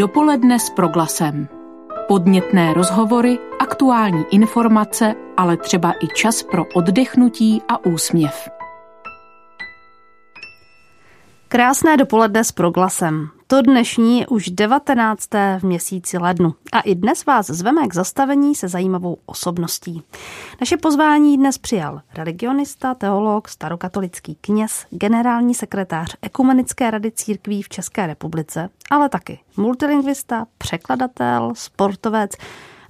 Dopoledne s proglasem. Podnětné rozhovory, aktuální informace, ale třeba i čas pro oddechnutí a úsměv. Krásné dopoledne s proglasem. To dnešní je už 19. v měsíci lednu. A i dnes vás zveme k zastavení se zajímavou osobností. Naše pozvání dnes přijal religionista, teolog, starokatolický kněz, generální sekretář Ekumenické rady církví v České republice, ale taky multilingvista, překladatel, sportovec,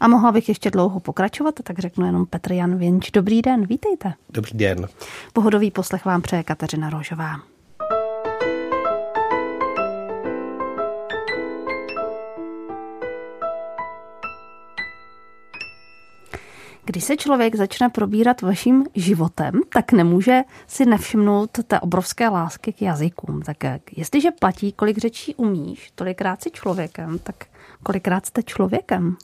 a mohla bych ještě dlouho pokračovat, tak řeknu jenom Petr Jan Věnč. Dobrý den, vítejte. Dobrý den. Pohodový poslech vám přeje Kateřina Rožová. Když se člověk začne probírat vaším životem, tak nemůže si nevšimnout té obrovské lásky k jazykům. Tak jestliže platí, kolik řečí umíš, tolikrát si člověkem, tak kolikrát jste člověkem?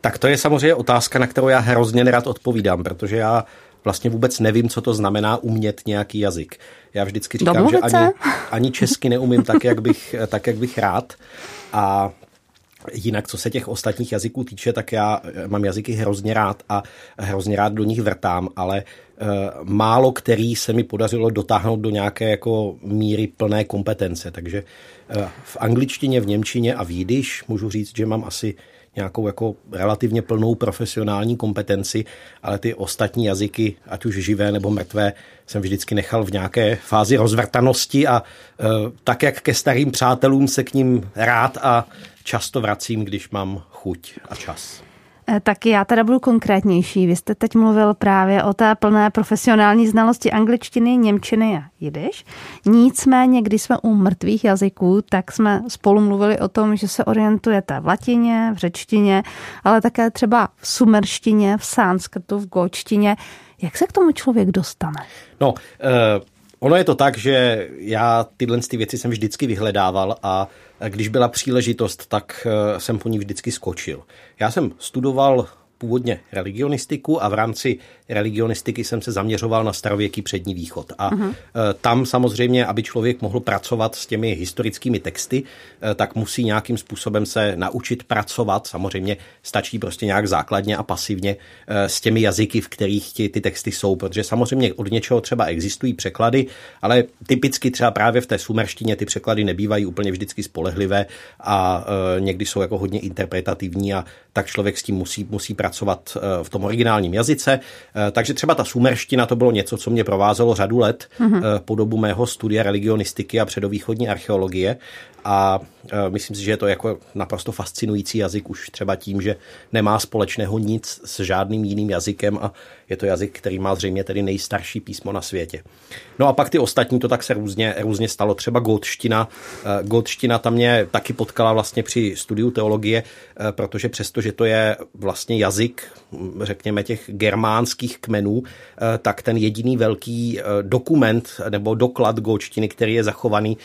Tak to je samozřejmě otázka, na kterou já hrozně nerad odpovídám, protože já vlastně vůbec nevím, co to znamená umět nějaký jazyk. Já vždycky říkám, Domluvit že ani, ani česky neumím tak, jak bych, tak, jak bych rád. A Jinak, co se těch ostatních jazyků týče, tak já mám jazyky hrozně rád a hrozně rád do nich vrtám, ale uh, málo který se mi podařilo dotáhnout do nějaké jako míry plné kompetence. Takže uh, v angličtině, v němčině a v jidiš můžu říct, že mám asi nějakou jako relativně plnou profesionální kompetenci, ale ty ostatní jazyky, ať už živé nebo mrtvé, jsem vždycky nechal v nějaké fázi rozvrtanosti a uh, tak, jak ke starým přátelům se k ním rád a často vracím, když mám chuť a čas. Eh, tak já teda budu konkrétnější. Vy jste teď mluvil právě o té plné profesionální znalosti angličtiny, němčiny a jidiš. Nicméně, když jsme u mrtvých jazyků, tak jsme spolu mluvili o tom, že se orientujete v latině, v řečtině, ale také třeba v sumerštině, v sanskrtu, v gočtině. Jak se k tomu člověk dostane? No, uh, ono je to tak, že já tyhle ty věci jsem vždycky vyhledával a když byla příležitost, tak eh, jsem po ní vždycky skočil. Já jsem studoval původně religionistiku a v rámci religionistiky jsem se zaměřoval na starověký přední východ. A uh-huh. tam samozřejmě, aby člověk mohl pracovat s těmi historickými texty, eh, tak musí nějakým způsobem se naučit pracovat. Samozřejmě stačí prostě nějak základně a pasivně eh, s těmi jazyky, v kterých ty, ty texty jsou, protože samozřejmě od něčeho třeba existují překlady, ale typicky třeba právě v té sumerštině ty překlady nebývají úplně vždycky spolehlivé a někdy jsou jako hodně interpretativní a tak člověk s tím musí, musí pracovat v tom originálním jazyce. Eh, takže třeba ta sumerština to bylo něco, co mě provázelo řadu let mm-hmm. po dobu mého studia religionistiky a předovýchodní archeologie a myslím si, že je to jako naprosto fascinující jazyk už třeba tím, že nemá společného nic s žádným jiným jazykem a je to jazyk, který má zřejmě tedy nejstarší písmo na světě. No a pak ty ostatní, to tak se různě, různě stalo. Třeba gotština. Gotština tam mě taky potkala vlastně při studiu teologie, protože přesto, že to je vlastně jazyk, řekněme, těch germánských kmenů, tak ten jediný velký dokument nebo doklad gotštiny, který je zachovaný,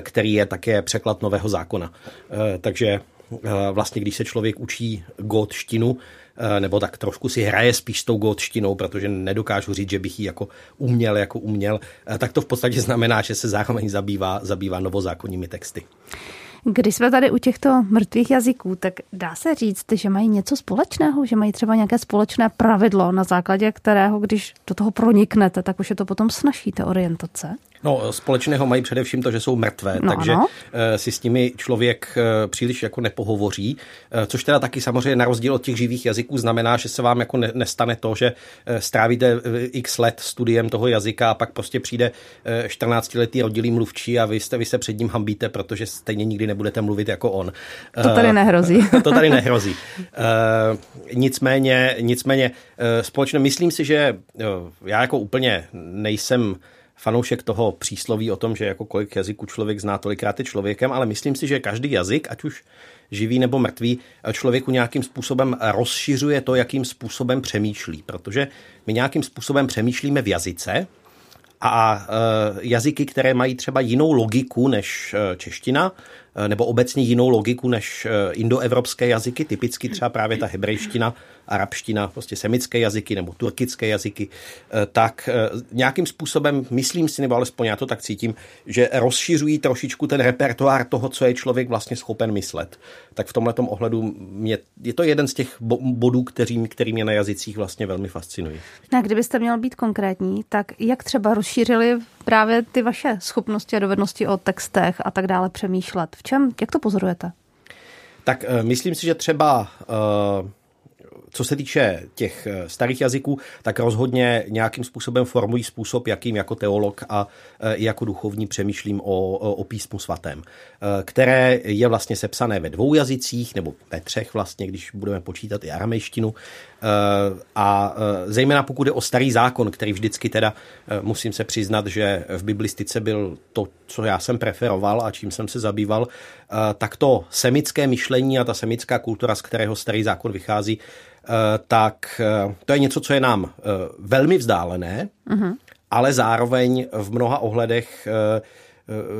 který je také překlad nového zákona. Eh, takže eh, vlastně, když se člověk učí gótštinu, eh, nebo tak trošku si hraje spíš s tou gótštinou, protože nedokážu říct, že bych ji jako uměl, jako uměl, tak to v podstatě znamená, že se zároveň zabývá, zabývá novozákonními texty. Když jsme tady u těchto mrtvých jazyků, tak dá se říct, že mají něco společného, že mají třeba nějaké společné pravidlo, na základě kterého, když do toho proniknete, tak už je to potom snaží, ta orientace? No, společného mají především to, že jsou mrtvé, no, takže no. si s nimi člověk eh, příliš jako nepohovoří, eh, což teda taky samozřejmě na rozdíl od těch živých jazyků znamená, že se vám jako nestane to, že strávíte x let studiem toho jazyka a pak prostě přijde 14-letý rodilý mluvčí a vy, jste, vy se před ním hambíte, protože stejně nikdy nebudete mluvit jako on. To tady nehrozí. to tady nehrozí. nicméně, nicméně společně myslím si, že já jako úplně nejsem fanoušek toho přísloví o tom, že jako kolik jazyků člověk zná, tolikrát je člověkem, ale myslím si, že každý jazyk, ať už živý nebo mrtvý, člověku nějakým způsobem rozšiřuje to, jakým způsobem přemýšlí. Protože my nějakým způsobem přemýšlíme v jazyce, a e, jazyky, které mají třeba jinou logiku než e, čeština, Eh, nebo obecně jinou logiku než indoevropské jazyky, typicky třeba právě ta hebrejština, arabština, prostě semické jazyky nebo turkické jazyky, eh, tak nějakým způsobem, myslím si, nebo alespoň já to tak cítím, že rozšiřují trošičku ten repertoár toho, co je člověk vlastně schopen myslet. Tak v tomhle ohledu mě, je to jeden z těch bodů, který, který mě na jazycích vlastně velmi fascinují. No a kdybyste měl být konkrétní, tak jak třeba rozšířili právě ty vaše schopnosti a dovednosti o textech a tak dále přemýšlet? V čem, jak to pozorujete? Tak uh, myslím si, že třeba uh, co se týče těch eh, starých jazyků, tak rozhodně nějakým způsobem formují způsob, jakým jako teolog a i jako duchovní přemýšlím o, o písmu svatém, které je vlastně sepsané ve dvou jazycích, nebo ve třech vlastně, když budeme počítat i aramejštinu. A zejména pokud je o starý zákon, který vždycky teda musím se přiznat, že v biblistice byl to, co já jsem preferoval a čím jsem se zabýval, tak to semické myšlení a ta semická kultura, z kterého starý zákon vychází, tak to je něco, co je nám velmi vzdálené, uh-huh. ale zároveň v mnoha ohledech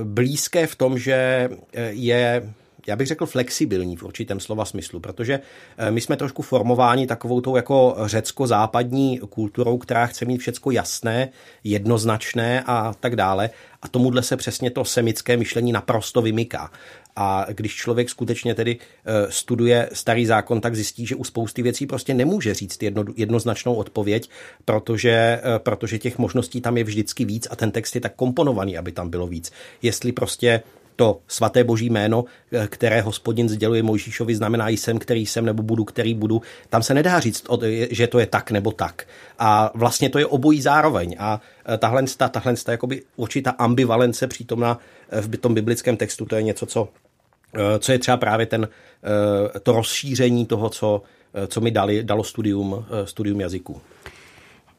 blízké v tom, že je já bych řekl flexibilní v určitém slova smyslu, protože eh, my jsme trošku formováni takovou tou jako řecko-západní kulturou, která chce mít všecko jasné, jednoznačné a tak dále. A tomuhle se přesně to semické myšlení naprosto vymyká. A když člověk skutečně tedy eh, studuje starý zákon, tak zjistí, že u spousty věcí prostě nemůže říct jedno, jednoznačnou odpověď, protože, eh, protože těch možností tam je vždycky víc a ten text je tak komponovaný, aby tam bylo víc. Jestli prostě to svaté boží jméno, eh, které hospodin sděluje Mojžíšovi, znamená jsem, který jsem, nebo budu, který budu. Tam se nedá říct, že to je tak nebo tak. A vlastně to je obojí zároveň. A eh, tahle, tahle jakoby určitá ambivalence přítomná eh, v tom biblickém textu, to je něco, co, co je třeba právě ten, to rozšíření toho, co, co mi dali, dalo studium, studium jazyků.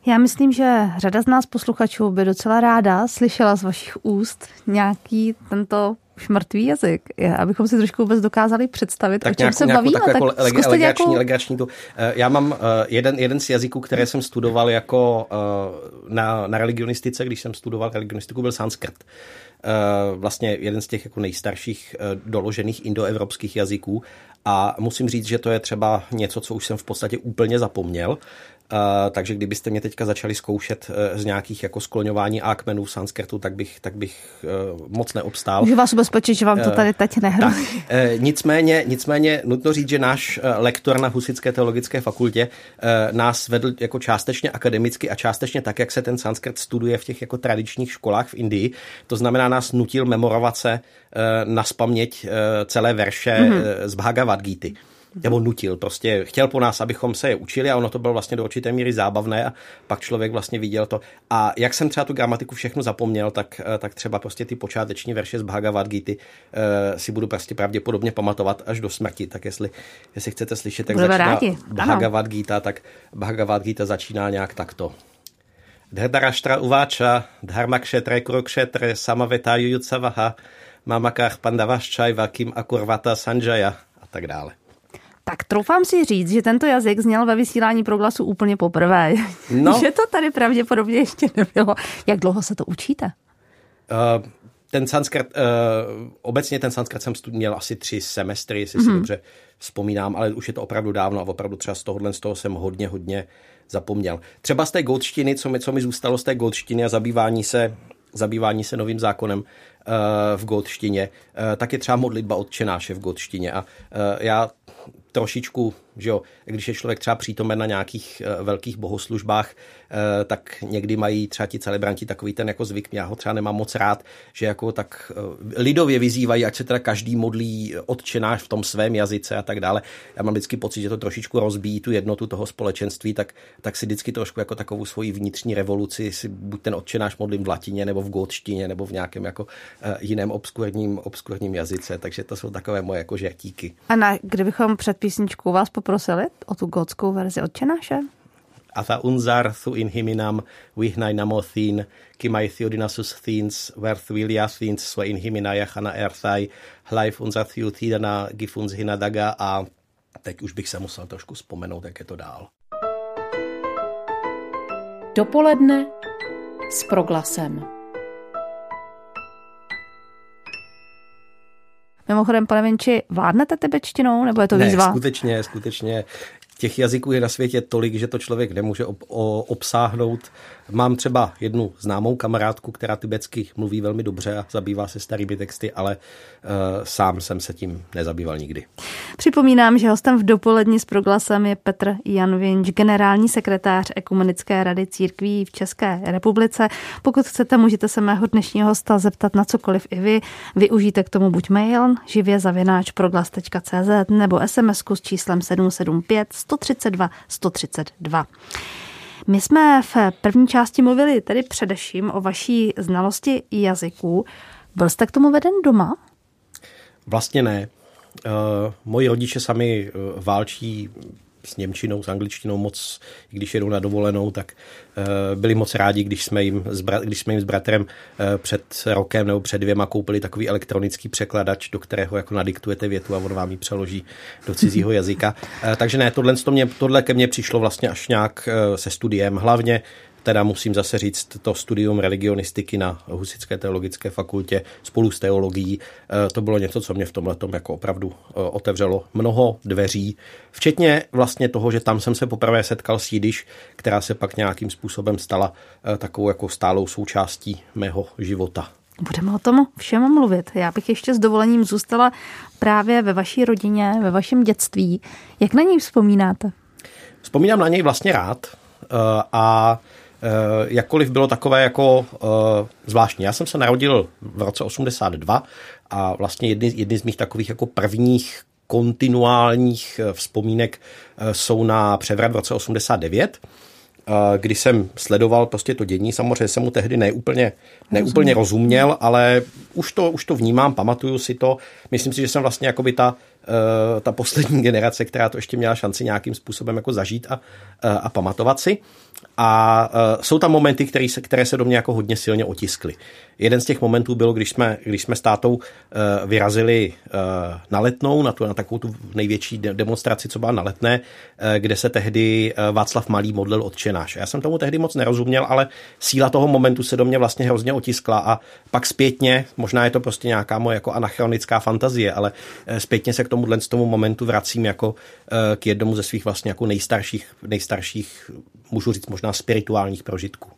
Já myslím, že řada z nás posluchačů by docela ráda slyšela z vašich úst nějaký tento už mrtvý jazyk, abychom si trošku vůbec dokázali představit, tak o čem nějakou, se bavíme. Tak jako legrační, legrační, nějakou... legrační tu. Eh, já mám eh, jeden, jeden z jazyků, které jsem studoval jako eh, na, na religionistice, když jsem studoval religionistiku, byl sanskrt. Vlastně jeden z těch jako nejstarších doložených indoevropských jazyků a musím říct, že to je třeba něco, co už jsem v podstatě úplně zapomněl. Takže kdybyste mě teďka začali zkoušet uh, z nějakých jako skloňování A kmenů v sanskrtu, tak bych, tak bych uh, moc neobstál. Můžu vás ubezpečit, že vám to tady teď nehrozí. Uh, nicméně, nicméně nutno říct, že náš lektor na Husické teologické fakultě nás vedl jako částečně akademicky a částečně tak, jak se ten sanskrt studuje v těch jako tradičních školách v Indii. To znamená, nás nutil memorovat se na spaměť celé verše mm-hmm. z Bhagavad Gita nebo nutil, prostě chtěl po nás, abychom se je učili a ono to bylo vlastně do určité míry zábavné a pak člověk vlastně viděl to. A jak jsem třeba tu gramatiku všechno zapomněl, tak, eh, tak třeba prostě ty počáteční verše z Bhagavad Gita uh, si budu prostě pravděpodobně pamatovat až do smrti. Tak jestli, jestli chcete slyšet, jak Budeme začíná rádi. Bhagavad Gita, tak Bhagavad Gita začíná nějak takto. Dhardarashtra uváča, dharmakšetre kurukšetre samaveta jujutsavaha, mamakach pandavaščaj vakim akurvata sanjaya a tak dále. Tak troufám si říct, že tento jazyk zněl ve vysílání proglasu úplně poprvé. No. že to tady pravděpodobně ještě nebylo. Jak dlouho se to učíte? Uh, ten sanskrt, uh, obecně ten sanskrt jsem měl asi tři semestry, jestli mm-hmm. si mhm. dobře vzpomínám, ale už je to opravdu dávno a opravdu třeba z tohohle z toho jsem hodně, hodně zapomněl. Třeba z té goldštiny, co mi, co mi zůstalo z té goldštiny a zabývání se, zabývání se novým zákonem uh, v goldštině, uh, tak je třeba modlitba odčenáše v goldštině. A uh, já trošičku, že jo, když je člověk třeba přítomen na nějakých uh, velkých bohoslužbách, uh, tak někdy mají třeba ti celebranti takový ten jako zvyk, já ho třeba nemám moc rád, že jako tak uh, lidově vyzývají, ať se teda každý modlí odčenáš v tom svém jazyce a tak dále. Já mám vždycky pocit, že to trošičku rozbíjí tu jednotu toho společenství, tak, tak si vždycky trošku jako takovou svoji vnitřní revoluci si buď ten odčenáš modlím v latině, nebo v gotštině, nebo v nějakém jako jiném obskurním, obskurním jazyce, takže to jsou takové moje jako žertíky. A na, kdybychom před písničkou vás poprosili o tu gotskou verzi odčenáše? Ata unzar thu in himinam vihnai namothin, kimai theodinasus thins, verth vilia thins, swa in himinaya chana erthai, hlaif unzar thiu thidana gifunz hinadaga a teď už bych se musel trošku vzpomenout, jak je to dál. Dopoledne s proglasem. Mimochodem, pane Vinči, vládnete tibetštinou, nebo je to výzva? Ne, skutečně, skutečně. Těch jazyků je na světě tolik, že to člověk nemůže ob, o, obsáhnout. Mám třeba jednu známou kamarádku, která tibetsky mluví velmi dobře a zabývá se starými texty, ale uh, sám jsem se tím nezabýval nikdy. Připomínám, že hostem v dopolední s proglasem je Petr Janvinč, generální sekretář Ekumenické rady církví v České republice. Pokud chcete, můžete se mého dnešního hosta zeptat na cokoliv i vy. Využijte k tomu buď mail živě zavináč proglas.cz nebo sms s číslem 775 132 132. My jsme v první části mluvili tedy především o vaší znalosti jazyků. Byl jste k tomu veden doma? Vlastně ne. Uh, moji rodiče sami uh, válčí s Němčinou, s angličtinou moc, i když jedou na dovolenou, tak uh, byli moc rádi, když jsme jim s, bra- když jsme jim s bratrem uh, před rokem nebo před dvěma koupili takový elektronický překladač, do kterého jako nadiktujete větu a on vám ji přeloží do cizího jazyka. Uh, takže ne, tohle, to mě, tohle ke mně přišlo vlastně až nějak se studiem. Hlavně teda musím zase říct to studium religionistiky na Husické teologické fakultě spolu s teologií. Eh, to bylo něco, co mě v tomhle jako opravdu eh, otevřelo mnoho dveří, včetně vlastně toho, že tam jsem se poprvé setkal s Jidiš, která se pak nějakým způsobem stala eh, takovou jako stálou součástí mého života. Budeme o tom všem mluvit. Já bych ještě s dovolením zůstala právě ve vaší rodině, ve vašem dětství. Jak na něj vzpomínáte? Vzpomínám na něj vlastně rád a jakkoliv bylo takové jako uh, zvláštní. Já jsem se narodil v roce 82 a vlastně jedny, jedny z mých takových jako prvních kontinuálních eh, vzpomínek jsou na převrat v roce 89, kdy jsem sledoval prostě to dění. Samozřejmě jsem mu tehdy neúplně, neúplně rozuměl, ale už to, už to vnímám, pamatuju si to. Myslím si, že jsem vlastně jako by ta, ta poslední generace, která to ještě měla šanci nějakým způsobem jako zažít a, a pamatovat si. A uh, jsou tam momenty, které se, které se do mě jako hodně silně otiskly. Jeden z těch momentů byl, když jsme, když jsme s tátou vyrazili na letnou, na, tu, na takovou tu největší demonstraci, co byla na letné, kde se tehdy Václav Malý modlil odčenáš. Já jsem tomu tehdy moc nerozuměl, ale síla toho momentu se do mě vlastně hrozně otiskla a pak zpětně, možná je to prostě nějaká moje jako anachronická fantazie, ale zpětně se k tomu, z tomu momentu vracím jako uh, k jednomu ze svých vlastně jako nejstarších, nejstarších můžu říct možná spirituálních prožitků.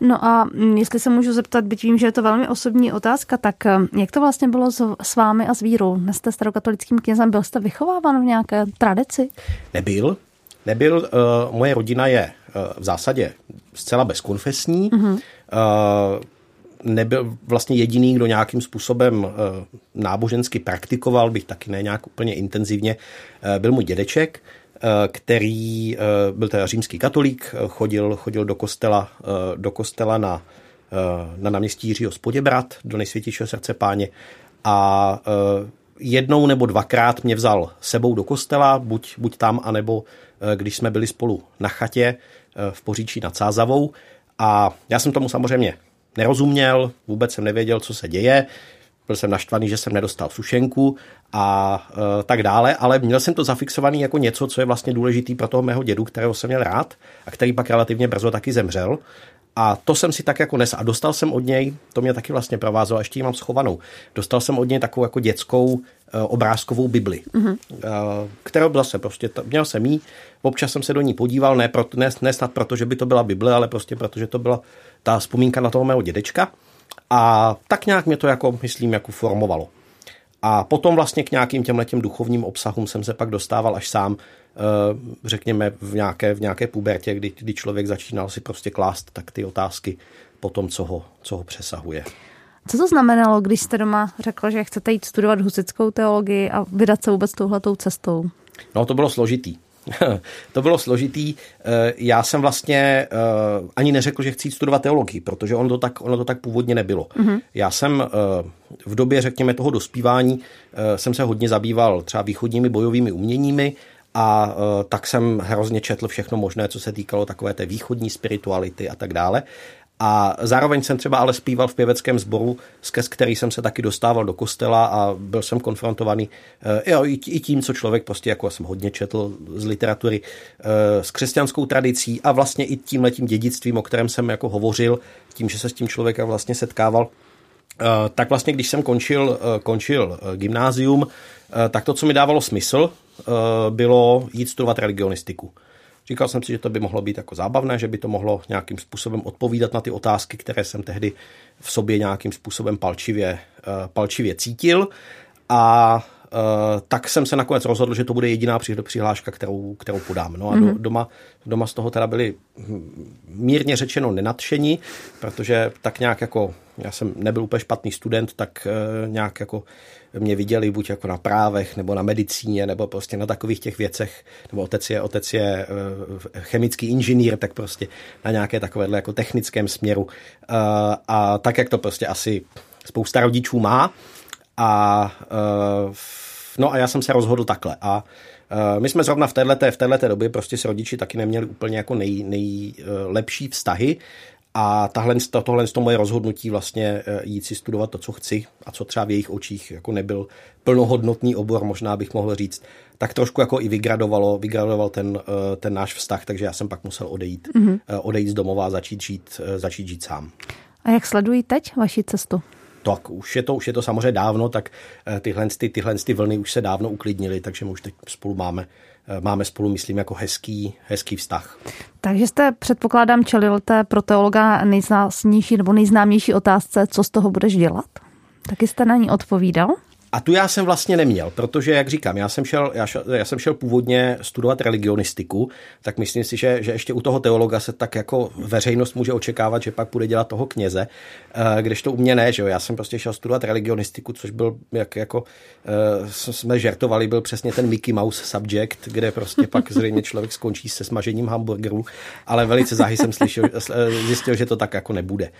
No a jestli se můžu zeptat, byť vím, že je to velmi osobní otázka, tak eh, jak to vlastně bylo s, s vámi a s vírou? Jste starokatolickým knězem, byl jste vychováván v nějaké tradici? Nebyl. Nebyl. Uh, moje rodina je uh, v zásadě zcela bezkonfesní. Uh-huh. Uh, nebyl vlastně jediný, kdo nějakým způsobem uh, nábožensky praktikoval, bych taky ne nějak úplně intenzivně, uh, byl můj dědeček. Eh, který eh, byl teda římský katolík, eh, chodil, chodil do kostela, do kostela na, na náměstí Jiřího Spoděbrat, do nejsvětějšího srdce páně a jednou nebo dvakrát mě vzal sebou do kostela, buď, buď tam, anebo když jsme byli spolu na chatě v Poříčí nad Sázavou a já jsem tomu samozřejmě nerozuměl, vůbec jsem nevěděl, co se děje byl jsem naštvaný, že jsem nedostal sušenku a e, tak dále, ale měl jsem to zafixovaný jako něco, co je vlastně důležitý pro toho mého dědu, kterého jsem měl rád a který pak relativně brzo taky zemřel. A to jsem si tak jako nes a dostal jsem od něj, to mě taky vlastně provázelo, ještě ji mám schovanou, dostal jsem od něj takovou jako dětskou e, obrázkovou Bibli, mm-hmm. e, kterou byla se prostě, to, měl jsem jí, občas jsem se do ní podíval, ne, pro, ne, ne snad proto, že by to byla Bible, ale prostě proto, že to byla ta vzpomínka na toho mého dědečka. A tak nějak mě to jako, myslím, jako formovalo. A potom vlastně k nějakým těmhletěm duchovním obsahům jsem se pak dostával až sám, eh, řekněme, v nějaké, v nějaké pubertě, kdy, kdy člověk začínal si prostě klást tak ty otázky po tom, co ho, co ho přesahuje. Co to znamenalo, když jste doma řekla, že chcete jít studovat husickou teologii a vydat se vůbec touhletou cestou? No, to bylo složitý. to bylo složitý. Eh, já jsem vlastně eh, ani neřekl, že chci studovat teologii, protože ono to tak, ono to tak původně nebylo. Mm-hmm. Já jsem eh, v době, řekněme, toho dospívání jsem se hodně zabýval třeba východními bojovými uměními a tak jsem hrozně četl všechno možné, co se týkalo takové té východní spirituality a tak dále. A zároveň jsem třeba ale zpíval v pěveckém sboru, skrz který jsem se taky dostával do kostela a byl jsem konfrontovaný e, jo, i tím, co člověk prostě, jako jsem hodně četl z literatury, e, s křesťanskou tradicí a vlastně i tím letím dědictvím, o kterém jsem jako hovořil, tím, že se s tím člověkem vlastně setkával tak vlastně, když jsem končil, končil gymnázium, tak to, co mi dávalo smysl, bylo jít studovat religionistiku. Říkal jsem si, že to by mohlo být jako zábavné, že by to mohlo nějakým způsobem odpovídat na ty otázky, které jsem tehdy v sobě nějakým způsobem palčivě, palčivě cítil. A Uh, tak jsem se nakonec rozhodl, že to bude jediná přihláška, kterou, kterou podám. No a mm-hmm. doma, doma z toho teda byli mírně řečeno nenadšení, protože tak nějak jako, já jsem nebyl úplně špatný student, tak uh, nějak jako mě viděli buď jako na právech, nebo na medicíně, nebo prostě na takových těch věcech, nebo otec je, otec je uh, chemický inženýr, tak prostě na nějaké takovéhle jako technickém směru. Uh, a tak, jak to prostě asi spousta rodičů má, a no a já jsem se rozhodl takhle. A my jsme zrovna v této, v době prostě s rodiči taky neměli úplně jako nej, nejlepší vztahy. A tahle, tohle to moje rozhodnutí vlastně jít si studovat to, co chci a co třeba v jejich očích jako nebyl plnohodnotný obor, možná bych mohl říct, tak trošku jako i vygradovalo, vygradoval ten, ten náš vztah, takže já jsem pak musel odejít, mm-hmm. odejít z domova a začít žít, začít žít sám. A jak sledují teď vaši cestu? tak už je to, už je to samozřejmě dávno, tak eh, tyhle, ty, tyhle ty vlny už se dávno uklidnily, takže my už teď spolu máme, eh, máme spolu, myslím, jako hezký, hezký vztah. Takže jste, předpokládám, čelil té pro teologa nejznámější nebo nejznámější otázce, co z toho budeš dělat? Taky jste na ní odpovídal? A tu já jsem vlastně neměl, protože, jak říkám, já jsem šel, já šel, já jsem šel původně studovat religionistiku, tak myslím si, že, že ještě u toho teologa se tak jako veřejnost může očekávat, že pak bude dělat toho kněze, eh, když to u mě ne, že jo, já jsem prostě šel studovat religionistiku, což byl, jak jako eh, jsme žertovali, byl přesně ten Mickey Mouse subject, kde prostě pak zřejmě člověk skončí se smažením hamburgerů, ale velice záhy jsem slyšel, zjistil, že to tak jako nebude.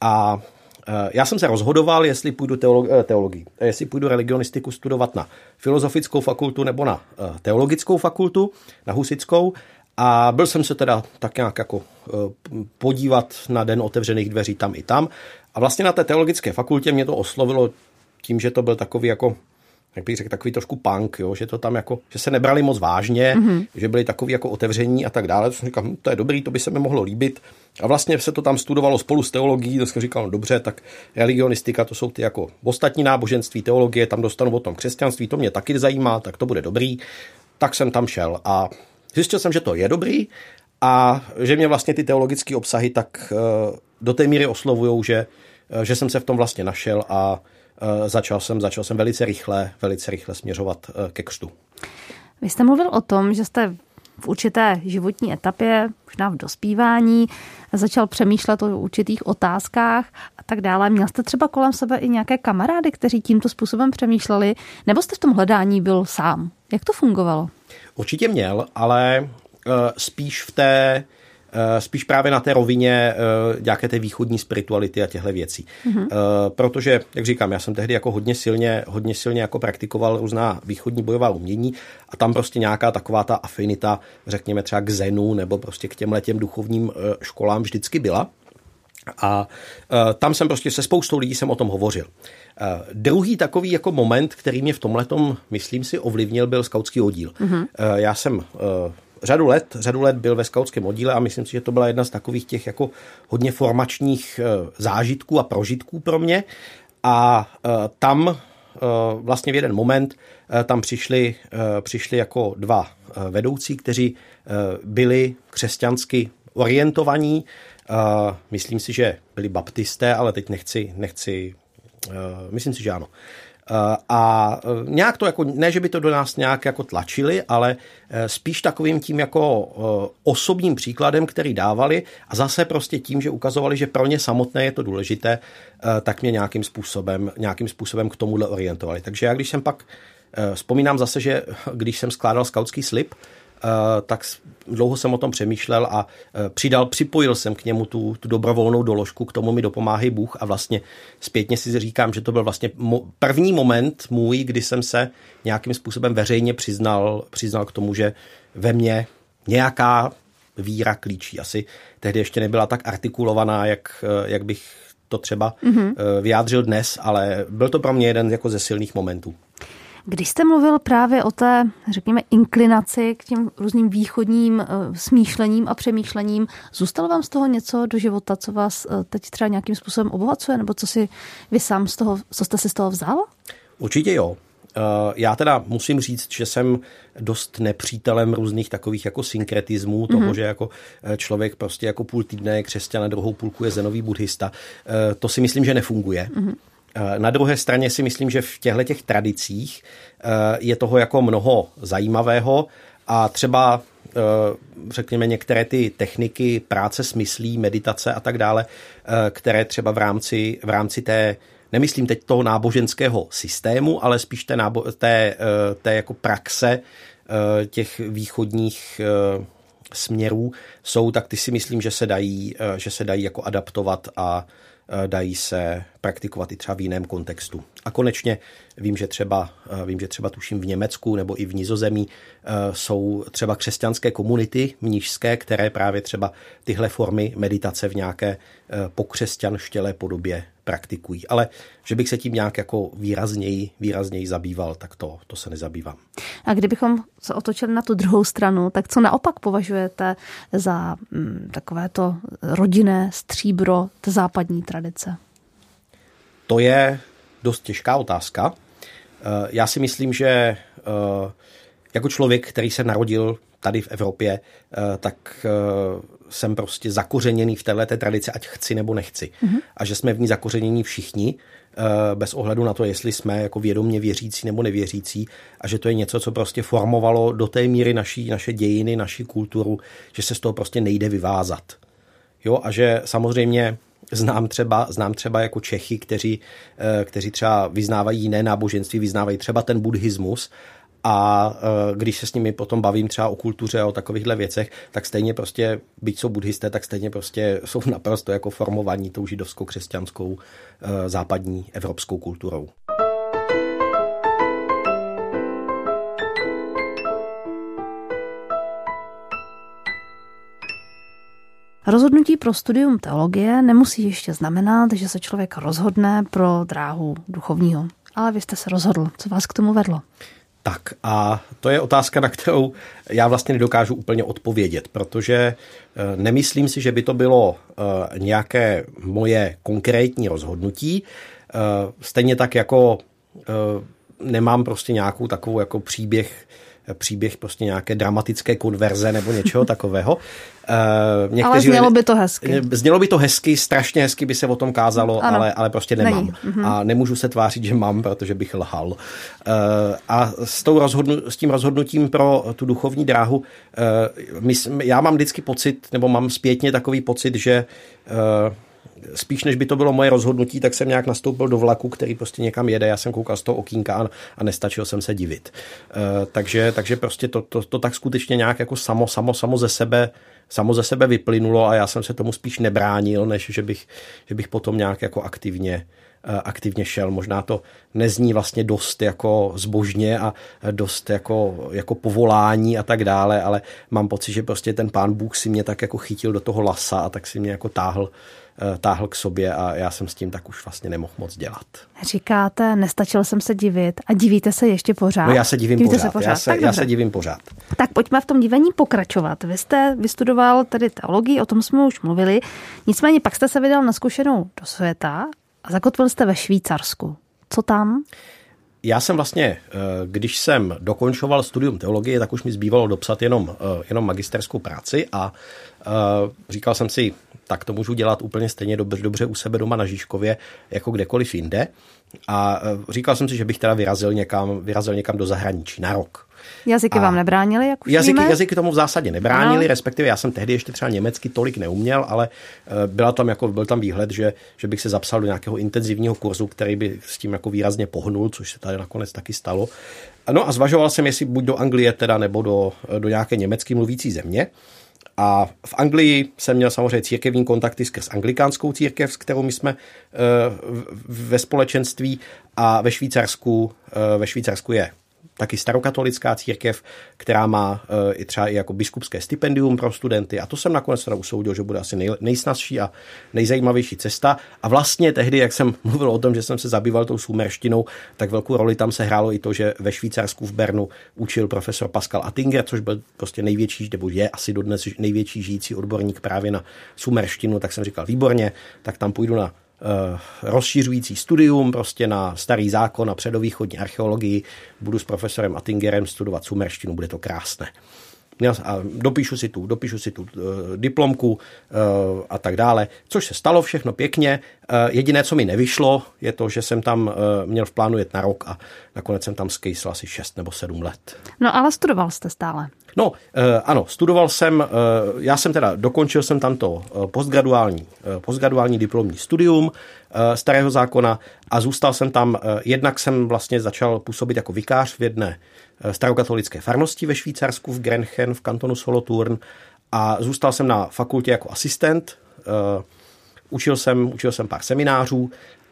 A Eh, já jsem se rozhodoval, jestli půjdu teolog, eh, teologii, eh, jestli půjdu religionistiku studovat na filozofickou fakultu nebo na teologickou fakultu, na husickou. A byl jsem se teda tak nějak jako podívat na den otevřených dveří tam i tam. A vlastně na té teologické fakultě mě to oslovilo tím, že to byl takový jako jak bych řekl, takový trošku punk, jo, že to tam jako, že se nebrali moc vážně, mm-hmm. že byli takový jako otevření a tak dále. To jsem říkal, hm, to je dobrý, to by se mi mohlo líbit. A vlastně se to tam studovalo spolu s teologií, to jsem říkal, no dobře, tak religionistika, to jsou ty jako ostatní náboženství, teologie, tam dostanu o tom křesťanství, to mě taky zajímá, tak to bude dobrý. Tak jsem tam šel a zjistil jsem, že to je dobrý a že mě vlastně ty teologické obsahy tak eh, do té míry oslovují, že, eh, že jsem se v tom vlastně našel a začal jsem, začal jsem velice rychle, velice rychle směřovat eh, ke křtu. Vy jste mluvil o tom, že jste v určité životní etapě, možná v dospívání, začal přemýšlet o určitých otázkách a tak dále. Měl jste třeba kolem sebe i nějaké kamarády, kteří tímto způsobem přemýšleli, nebo jste v tom hledání byl sám? Jak to fungovalo? Určitě měl, ale uh, spíš v té Eh, spíš právě na té rovině eh, nějaké té východní spirituality a těchto věcí. Mm-hmm. Protože, jak říkám, já jsem tehdy jako hodně silně, hodně silně jako praktikoval různá východní bojová umění a tam prostě nějaká taková ta afinita, řekněme třeba k zenu nebo prostě k těm letěm duchovním školám vždycky byla. A uh, tam jsem prostě se spoustou lidí jsem o tom hovořil. Uh, druhý takový jako moment, který mě v tomhle myslím si, ovlivnil, byl skautský oddíl. Mm-hmm. Uh, já jsem uh, řadu let, řadu let byl ve skautském oddíle a myslím si, že to byla jedna z takových těch jako hodně formačních eh, zážitků a prožitků pro mě. A eh, tam eh, vlastně v jeden moment tam přišli, přišli jako dva vedoucí, kteří byli křesťansky orientovaní. Myslím si, že byli baptisté, ale teď nechci, nechci myslím si, že ano. Eh, a eh, nějak to jako, ne, že by to do nás nějak jako tlačili, ale eh, spíš takovým tím jako osobním příkladem, který dávali a zase prostě tím, že ukazovali, že pro ně samotné je to důležité, tak mě nějakým způsobem, nějakým způsobem k tomuhle orientovali. Takže já když jsem pak Vzpomínám zase, že když jsem skládal skautský slib, tak dlouho jsem o tom přemýšlel a eh, přidal, připojil jsem k němu tu, tu dobrovolnou doložku, k tomu mi dopomáhá Bůh a vlastně zpětně si říkám, že to byl vlastně první moment můj, kdy jsem se nějakým způsobem veřejně přiznal, přiznal k tomu, že ve mně nějaká víra klíčí. Asi tehdy ještě nebyla tak artikulovaná, jak, eh, jak bych to třeba mm-hmm. vyjádřil dnes, ale byl to pro mě jeden jako ze silných momentů. Když jste mluvil právě o té, řekněme, inklinaci k těm různým východním uh, smýšlením a přemýšlením, zůstalo vám z toho něco do života, co vás uh, teď třeba nějakým způsobem obohacuje, nebo co si vy sám z toho, co jste si z toho vzal? Určitě jo. Eh, já teda musím říct, že jsem dost nepřítelem různých takových jako synkretismů, toho, mm-hmm. že jako eh, člověk prostě jako půl týdne je křesťan a druhou půlku je zenový buddhista. Eh, to si myslím, že nefunguje. Mm-hmm. Na druhé straně si myslím, že v těchto těch tradicích je toho jako mnoho zajímavého a třeba řekněme některé ty techniky práce s myslí, meditace a tak dále, které třeba v rámci, v rámci té nemyslím teď toho náboženského systému, ale spíš té, nábo- té, eh, té jako praxe eh, těch východních eh, směrů jsou, tak ty si myslím, že se dají, že se dají jako adaptovat a dají se praktikovat i třeba v jiném kontextu. A konečně vím, že třeba, vím, že třeba tuším v Německu nebo i v Nizozemí jsou třeba křesťanské komunity mnížské, které právě třeba tyhle formy meditace v nějaké pokřesťanštělé podobě praktikují. Ale že bych se tím nějak jako výrazněji, výrazněji zabýval, tak to, to se nezabývám. A kdybychom se otočili na tu druhou stranu, tak co naopak považujete za mm, takové to rodinné stříbro té západní tradice? To je dost těžká otázka. Eh, já si myslím, že eh, jako člověk, který se narodil tady v Evropě, eh, tak jsem prostě zakořeněný v této tradici, ať chci nebo nechci. Mm-hmm. A že jsme v ní zakořenění všichni, eh, bez ohledu na to, jestli jsme jako vědomě věřící nebo nevěřící a že to je něco, co prostě formovalo do té míry naší, naše dějiny, naši kulturu, že se z toho prostě nejde vyvázat. Jo, a že samozřejmě znám třeba, znám třeba jako Čechy, kteří, eh, kteří třeba vyznávají jiné náboženství, vyznávají třeba ten buddhismus a e, když se s nimi potom bavím třeba o kultuře a o takovýchhle věcech, tak stejně prostě, byť jsou buddhisté, tak stejně prostě jsou naprosto jako formovaní tou židovskou, křesťanskou, e, západní evropskou kulturou. Rozhodnutí pro studium teologie nemusí ještě znamenat, že se člověk rozhodne pro dráhu duchovního. Ale vy jste se rozhodl. Co vás k tomu vedlo? Tak a to je otázka, na kterou já vlastně nedokážu úplně odpovědět, protože eh, nemyslím si, že by to bylo eh, nějaké moje konkrétní rozhodnutí. Eh, stejně tak jako nemám prostě nějakou takovou jako příběh příběh prostě nějaké dramatické konverze nebo něčeho takového. Uh, někteří ale znělo by to hezky. Znělo by to hezky, strašně hezky by se o tom kázalo, ale, ale prostě nemám. Není. Mhm. A nemůžu se tvářit, že mám, protože bych lhal. Uh, a s, tou rozhodnu, s tím rozhodnutím pro tu duchovní dráhu, uh, my, já mám vždycky pocit, nebo mám zpětně takový pocit, že uh, spíš než by to bylo moje rozhodnutí, tak jsem nějak nastoupil do vlaku, který prostě někam jede. Já jsem koukal z toho okýnka a, a nestačil jsem se divit. Uh, takže, takže prostě to, to, to tak skutečně nějak jako samo, samo, samo ze sebe samo ze sebe vyplynulo a já jsem se tomu spíš nebránil, než že bych, že bych potom nějak jako aktivně eh, aktivně šel. Možná to nezní vlastně dost jako zbožně a dost jako, jako povolání a tak dále, ale mám pocit, že prostě ten pán Bůh si mě tak jako chytil do toho lasa a tak si mě jako táhl táhl k sobě a já jsem s tím tak už vlastně nemohl moc dělat. Říkáte, nestačil jsem se divit a divíte se ještě pořád? No já se divím pořád. Se pořád. Já, se, já se divím pořád. Tak pojďme v tom divení pokračovat. Vy jste vystudoval tedy teologii, o tom jsme už mluvili. Nicméně pak jste se vydal na zkušenou do světa a zakotvil jste ve Švýcarsku. Co tam? Já jsem vlastně, eh, když jsem dokončoval studium teologie, tak už mi zbývalo dopsat jenom, eh, jenom magisterskou práci a říkal jsem si, tak to můžu dělat úplně stejně dobře, dobře u sebe doma na Žižkově, jako kdekoliv jinde. A e, říkal jsem si, že bych teda vyrazil někam, vyrazil někam do zahraničí na rok. Jazyky a vám nebránili, jak už jazyky, víme? jazyky tomu v zásadě nebránili, no. respektive já jsem tehdy ještě třeba německy tolik neuměl, ale e, byla tam jako, byl tam výhled, že, že bych se zapsal do nějakého intenzivního kurzu, který by s tím jako výrazně pohnul, což se tady nakonec taky stalo. No a zvažoval jsem, jestli buď do Anglie teda, nebo do, do nějaké německy mluvící země. A v Anglii jsem měl samozřejmě církevní kontakty skrz anglikánskou církev, s kterou my jsme eh, ve společenství a ve Švýcarsku, eh, ve Švýcarsku je taky starokatolická církev, která má uh, i třeba i jako biskupské stipendium pro studenty. A to jsem nakonec teda usoudil, že bude asi nej, nejsnazší a nejzajímavější cesta. A vlastně tehdy, jak jsem mluvil o tom, že jsem se zabýval tou sumerštinou, tak velkou roli tam se hrálo i to, že ve Švýcarsku v Bernu učil profesor Pascal Attinger, což byl prostě největší, nebo je asi dodnes největší žijící odborník právě na sumerštinu, tak jsem říkal výborně, tak tam půjdu na Eh, rozšiřující studium prostě na starý zákon a předovýchodní archeologii. Budu s profesorem Attingerem studovat sumerštinu, bude to krásné. A dopíšu si tu, dopíšu si tu uh, diplomku uh, a tak dále, což se stalo všechno pěkně. Uh, jediné, co mi nevyšlo, je to, že jsem tam uh, měl v plánu jet na rok a nakonec jsem tam skejsl asi 6 nebo 7 let. No ale studoval jste stále. No, ano, studoval jsem, já jsem teda dokončil jsem tamto eh, postgraduální, postgraduální diplomní studium starého zákona a zůstal jsem tam, jednak jsem vlastně začal působit jako vikář v jedné starokatolické farnosti ve Švýcarsku, v Grenchen, v kantonu Solothurn a zůstal jsem na fakultě jako asistent, učil jsem, učil jsem pár seminářů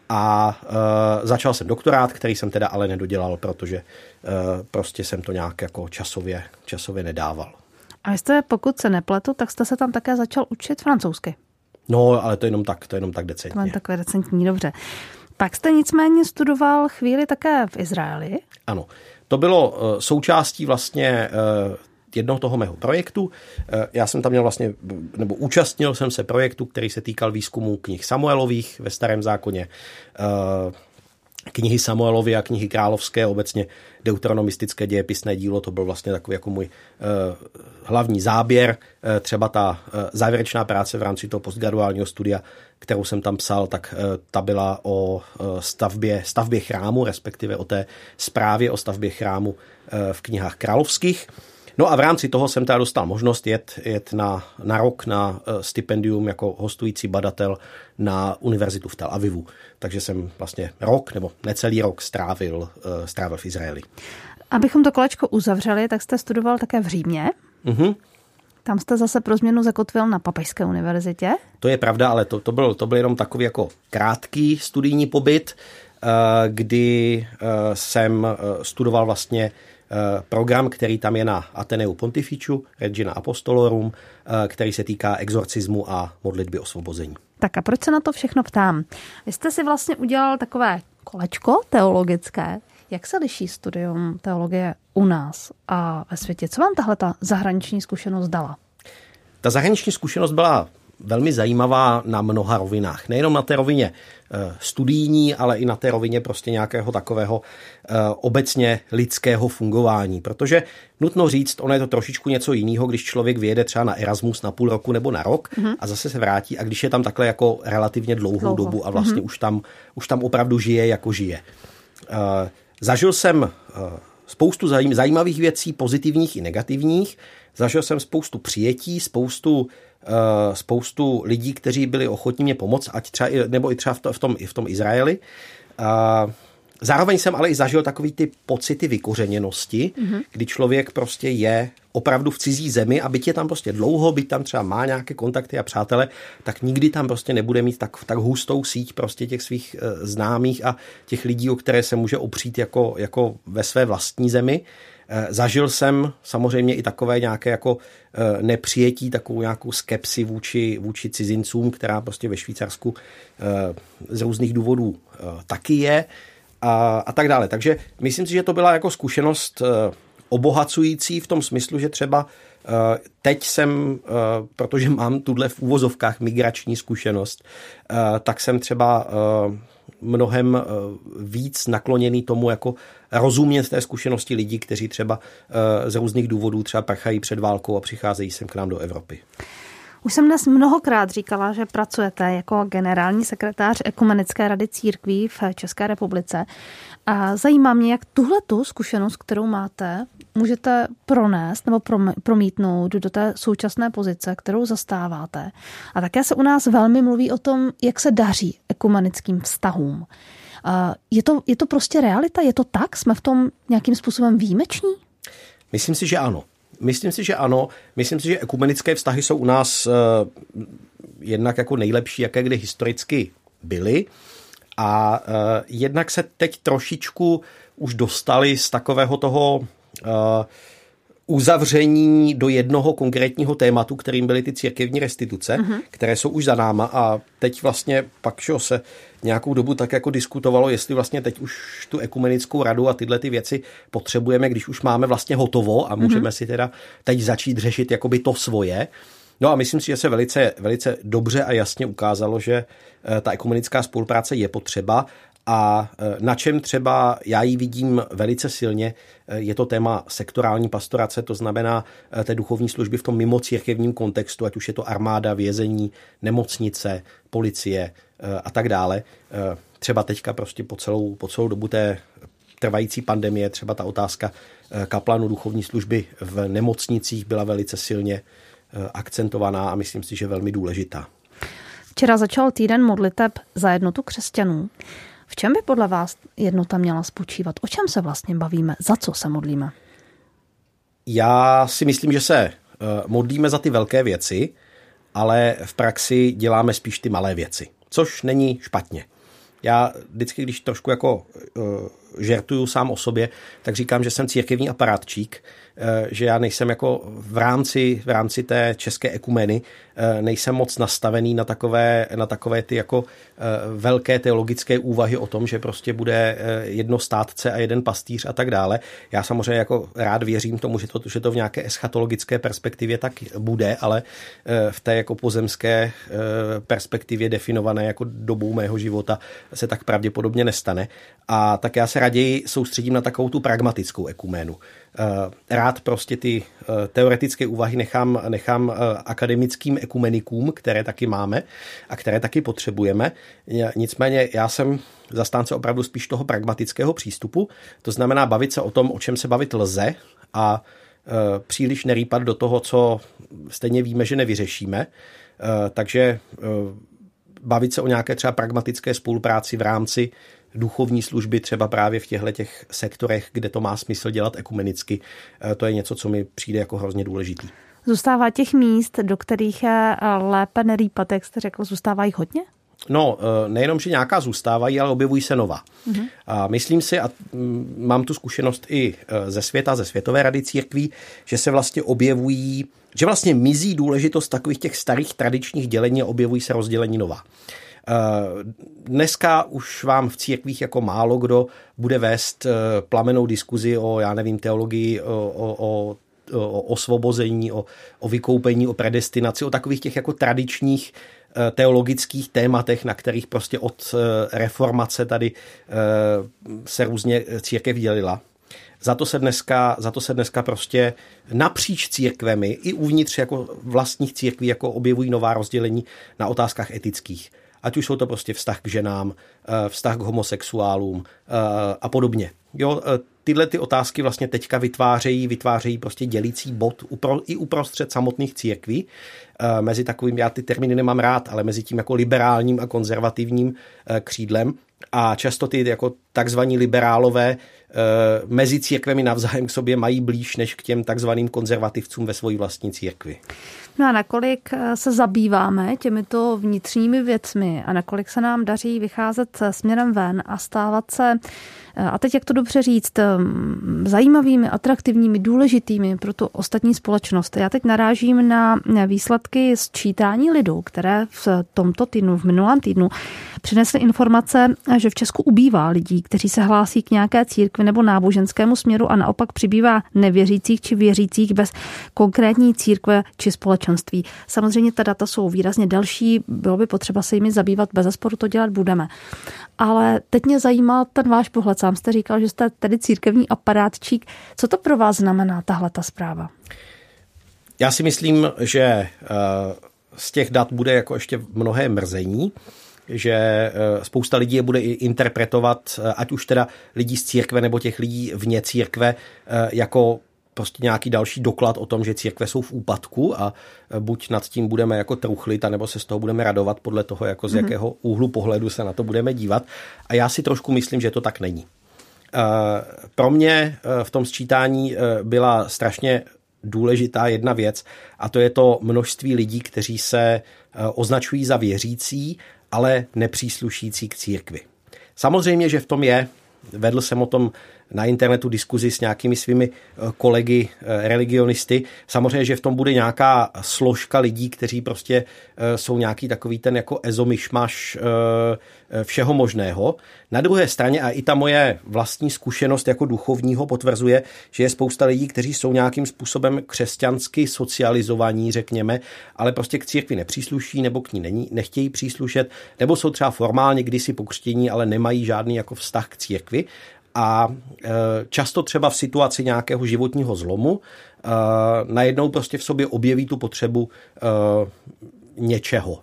a uh, začal jsem doktorát, který jsem teda ale nedodělal, protože prostě jsem to nějak jako časově, časově nedával. A jste, pokud se nepletu, tak jste se tam také začal učit francouzsky. No, ale to je jenom tak, to je jenom tak decentně. To je takové decentní, dobře. Pak jste nicméně studoval chvíli také v Izraeli. Ano, to bylo uh, součástí vlastně uh, jednoho toho mého projektu. Eh, já jsem tam měl vlastně, nebo účastnil jsem se projektu, který se týkal výzkumu knih Samuelových ve Starém zákoně eh, knihy Samuelovy a knihy Královské, obecně deuteronomistické dějepisné dílo, to byl vlastně takový jako můj uh, hlavní záběr. Uh, třeba ta uh, závěrečná práce v rámci toho postgraduálního studia, kterou jsem tam psal, tak uh, ta byla o uh, stavbě, stavbě chrámu, respektive o té zprávě o stavbě chrámu uh, v knihách královských. No a v rámci toho jsem teda dostal možnost jet, jet na, na rok na eh, stipendium jako hostující badatel na univerzitu v Tel Avivu. Takže jsem vlastně rok nebo necelý rok strávil, eh, strávil v Izraeli. Abychom to kolečko uzavřeli, tak jste studoval také v Římě. Uh-huh. Tam jste zase pro změnu zakotvil na Papajské univerzitě. To je pravda, ale to, to, byl, to byl jenom takový jako krátký studijní pobyt, eh, kdy jsem studoval vlastně program, který tam je na Ateneu Pontificiu, Regina Apostolorum, eh, který se týká exorcismu a modlitby osvobození. Tak a proč se na to všechno ptám? Vy jste si vlastně udělal takové kolečko teologické. Jak se liší studium teologie u nás a ve světě? Co vám tahle ta zahraniční zkušenost dala? Ta zahraniční zkušenost byla velmi zajímavá na mnoha rovinách. Nejenom na té rovině eh, studijní, ale i na té rovině prostě nějakého takového eh, obecně lidského fungování. Protože nutno říct, ono je to trošičku něco jiného, když člověk vyjede třeba na Erasmus na půl roku nebo na rok mm-hmm. a zase se vrátí a když je tam takhle jako relativně dlouhou Dlouho. dobu a vlastně mm-hmm. už, tam, už tam opravdu žije, jako žije. Eh, zažil jsem spoustu zajímavých věcí, pozitivních i negativních. Zažil jsem spoustu přijetí, spoustu spoustu lidí, kteří byli ochotní mě pomoct, ať třeba, nebo i třeba v, to, v, tom, i v tom Izraeli. A zároveň jsem ale i zažil takový ty pocity vykořeněnosti, mm-hmm. kdy člověk prostě je opravdu v cizí zemi a byť je tam prostě dlouho, byť tam třeba má nějaké kontakty a přátele, tak nikdy tam prostě nebude mít tak, tak hustou síť prostě těch svých e, známých a těch lidí, o které se může opřít jako, jako ve své vlastní zemi. Eh, zažil jsem samozřejmě i takové nějaké jako eh, nepřijetí, takovou nějakou skepsi vůči, vůči cizincům, která prostě ve Švýcarsku eh, z různých důvodů taky je a, a tak dále. Takže myslím si, že to byla jako zkušenost obohacující v tom smyslu, že třeba teď jsem, protože mám tuhle v úvozovkách migrační zkušenost, tak jsem třeba mnohem eh, víc nakloněný tomu jako rozumět té zkušenosti lidí, kteří třeba eh, z různých důvodů třeba prchají před válkou a přicházejí sem k nám do Evropy. Už jsem dnes mnohokrát říkala, že pracujete jako generální sekretář Ekumenické rady církví v České republice. A zajímá mě, jak tuhle tu zkušenost, kterou máte, můžete pronést nebo promítnout do té současné pozice, kterou zastáváte. A také se u nás velmi mluví o tom, jak se daří ekumenickým vztahům. Je to, je to prostě realita? Je to tak? Jsme v tom nějakým způsobem výjimeční? Myslím si, že ano. Myslím si, že ano. Myslím si, že ekumenické vztahy jsou u nás uh, jednak jako nejlepší, jaké kdy historicky byly. A uh, jednak se teď trošičku už dostali z takového toho uzavření do jednoho konkrétního tématu, kterým byly ty církevní restituce, uh-huh. které jsou už za náma a teď vlastně pak šo, se nějakou dobu tak jako diskutovalo, jestli vlastně teď už tu ekumenickou radu a tyhle ty věci potřebujeme, když už máme vlastně hotovo a můžeme uh-huh. si teda teď začít řešit jakoby to svoje. No a myslím si, že se velice, velice dobře a jasně ukázalo, že eh, ta ekumenická spolupráce je potřeba a e, na čem třeba já ji vidím velice silně, e, je to téma sektorální pastorace, to znamená e, té duchovní služby v tom mimo církevním kontextu, ať už je to armáda, vězení, nemocnice, policie a tak dále. Třeba teďka prostě po celou, po celou dobu té trvající pandemie, třeba ta otázka kaplanu duchovní služby v nemocnicích byla velice silně akcentovaná a myslím si, že velmi důležitá. Včera začal týden modliteb za jednotu křesťanů. V čem by podle vás jednota měla spočívat? O čem se vlastně bavíme? Za co se modlíme? Já si myslím, že se eh, modlíme za ty velké věci, ale v praxi děláme spíš ty malé věci, což není špatně. Já vždycky, když trošku jako uh, žertuju sám o sobě, tak říkám, že jsem církevní aparátčík, že já nejsem jako v rámci, v rámci té české ekumeny, uh, nejsem moc nastavený na takové, na takové ty jako velké teologické úvahy o tom, že prostě bude jedno státce a jeden pastýř a tak dále. Já samozřejmě jako rád věřím tomu, že to, že to v nějaké eschatologické perspektivě tak bude, ale v té jako pozemské perspektivě definované jako dobou mého života se tak pravděpodobně nestane. A tak já se raději soustředím na takovou tu pragmatickou ekuménu. Eh, rád prostě ty eh, teoretické úvahy nechám, nechám eh, akademickým ekumenikům, které taky máme a které taky potřebujeme. Nicméně já jsem zastánce opravdu spíš toho pragmatického přístupu, to znamená bavit se o tom, o čem se bavit lze a příliš nerýpat do toho, co stejně víme, že nevyřešíme. Takže bavit se o nějaké třeba pragmatické spolupráci v rámci duchovní služby třeba právě v těchto těch sektorech, kde to má smysl dělat ekumenicky. Eh, to je něco, co mi přijde jako hrozně důležitý. Zůstává těch míst, do kterých je eh, lépe nerýpat, jak jste řekl, zůstává jich hodně? No, eh, nejenom, že nějaká zůstávají, ale objevují se nová. Mm-hmm. A myslím si, a mm, mám tu zkušenost i ze světa, ze Světové rady církví, že se vlastně objevují že vlastně mizí důležitost takových těch starých tradičních dělení a objevují se rozdělení nová. Eh, dneska už vám v církvích jako málo kdo bude vést eh, plamenou diskuzi o, já nevím, teologii, o, o, o osvobození, o, o vykoupení, o predestinaci, o takových těch jako tradičních eh, teologických tématech, na kterých prostě od reformace tady se různě církev dělila. Za to se dneska, za to se dneska prostě napříč církvemi i uvnitř jako vlastních církví jako objevují nová rozdělení na otázkách etických. Ať už jsou to prostě vztah k ženám, eh, vztah k homosexuálům eh, a podobně. Jo, eh, tyhle ty otázky vlastně teďka vytvářejí, vytvářejí prostě dělící bod upro, i uprostřed samotných církví. Mezi takovým, já ty termíny nemám rád, ale mezi tím jako liberálním a konzervativním křídlem. A často ty jako takzvaní liberálové mezi církvemi navzájem k sobě mají blíž než k těm takzvaným konzervativcům ve své vlastní církvi. No a nakolik eh, se zabýváme těmito vnitřními věcmi a nakolik se nám daří vycházet směrem ven a stávat se a teď, jak to dobře říct, zajímavými, atraktivními, důležitými pro tu ostatní společnost. Já teď narážím na výsledky sčítání lidu, které v tomto týdnu, v minulém týdnu, přinesly informace, že v Česku ubývá lidí, kteří se hlásí k nějaké církvi nebo náboženskému směru a naopak přibývá nevěřících či věřících bez konkrétní církve či společenství. Samozřejmě ta data jsou výrazně delší, bylo by potřeba se jimi zabývat, bez zesporu to dělat budeme. Ale teď mě zajímá ten váš pohled. Sám jste říkal, že jste tedy církevní aparátčík. Co to pro vás znamená, tahle ta zpráva? Já si myslím, že eh, z těch dat bude jako ještě mnohé mrzení, že eh, spousta lidí je bude interpretovat, eh, ať už teda lidí z církve nebo těch lidí vně církve, jako prostě nějaký další doklad o tom, že církve jsou v úpadku a e, buď nad tím budeme jako truchlit, nebo se z toho budeme radovat podle toho, jako z mm-hmm. jakého úhlu pohledu se na to budeme dívat. A já si trošku myslím, že to tak není. E, pro mě e, v tom sčítání byla strašně důležitá jedna věc a to je to množství lidí, kteří se označují za věřící, ale nepříslušící k církvi. Samozřejmě, že v tom je, vedl jsem o tom na internetu diskuzi s nějakými svými kolegy religionisty. Samozřejmě, že v tom bude nějaká složka lidí, kteří prostě jsou nějaký takový ten jako ezomyšmaš všeho možného. Na druhé straně a i ta moje vlastní zkušenost jako duchovního potvrzuje, že je spousta lidí, kteří jsou nějakým způsobem křesťansky socializovaní, řekněme, ale prostě k církvi nepřísluší nebo k ní není, nechtějí příslušet, nebo jsou třeba formálně kdysi pokřtění, ale nemají žádný jako vztah k církvi. A e, často třeba v situaci nějakého životního zlomu e, najednou prostě v sobě objeví tu potřebu e, něčeho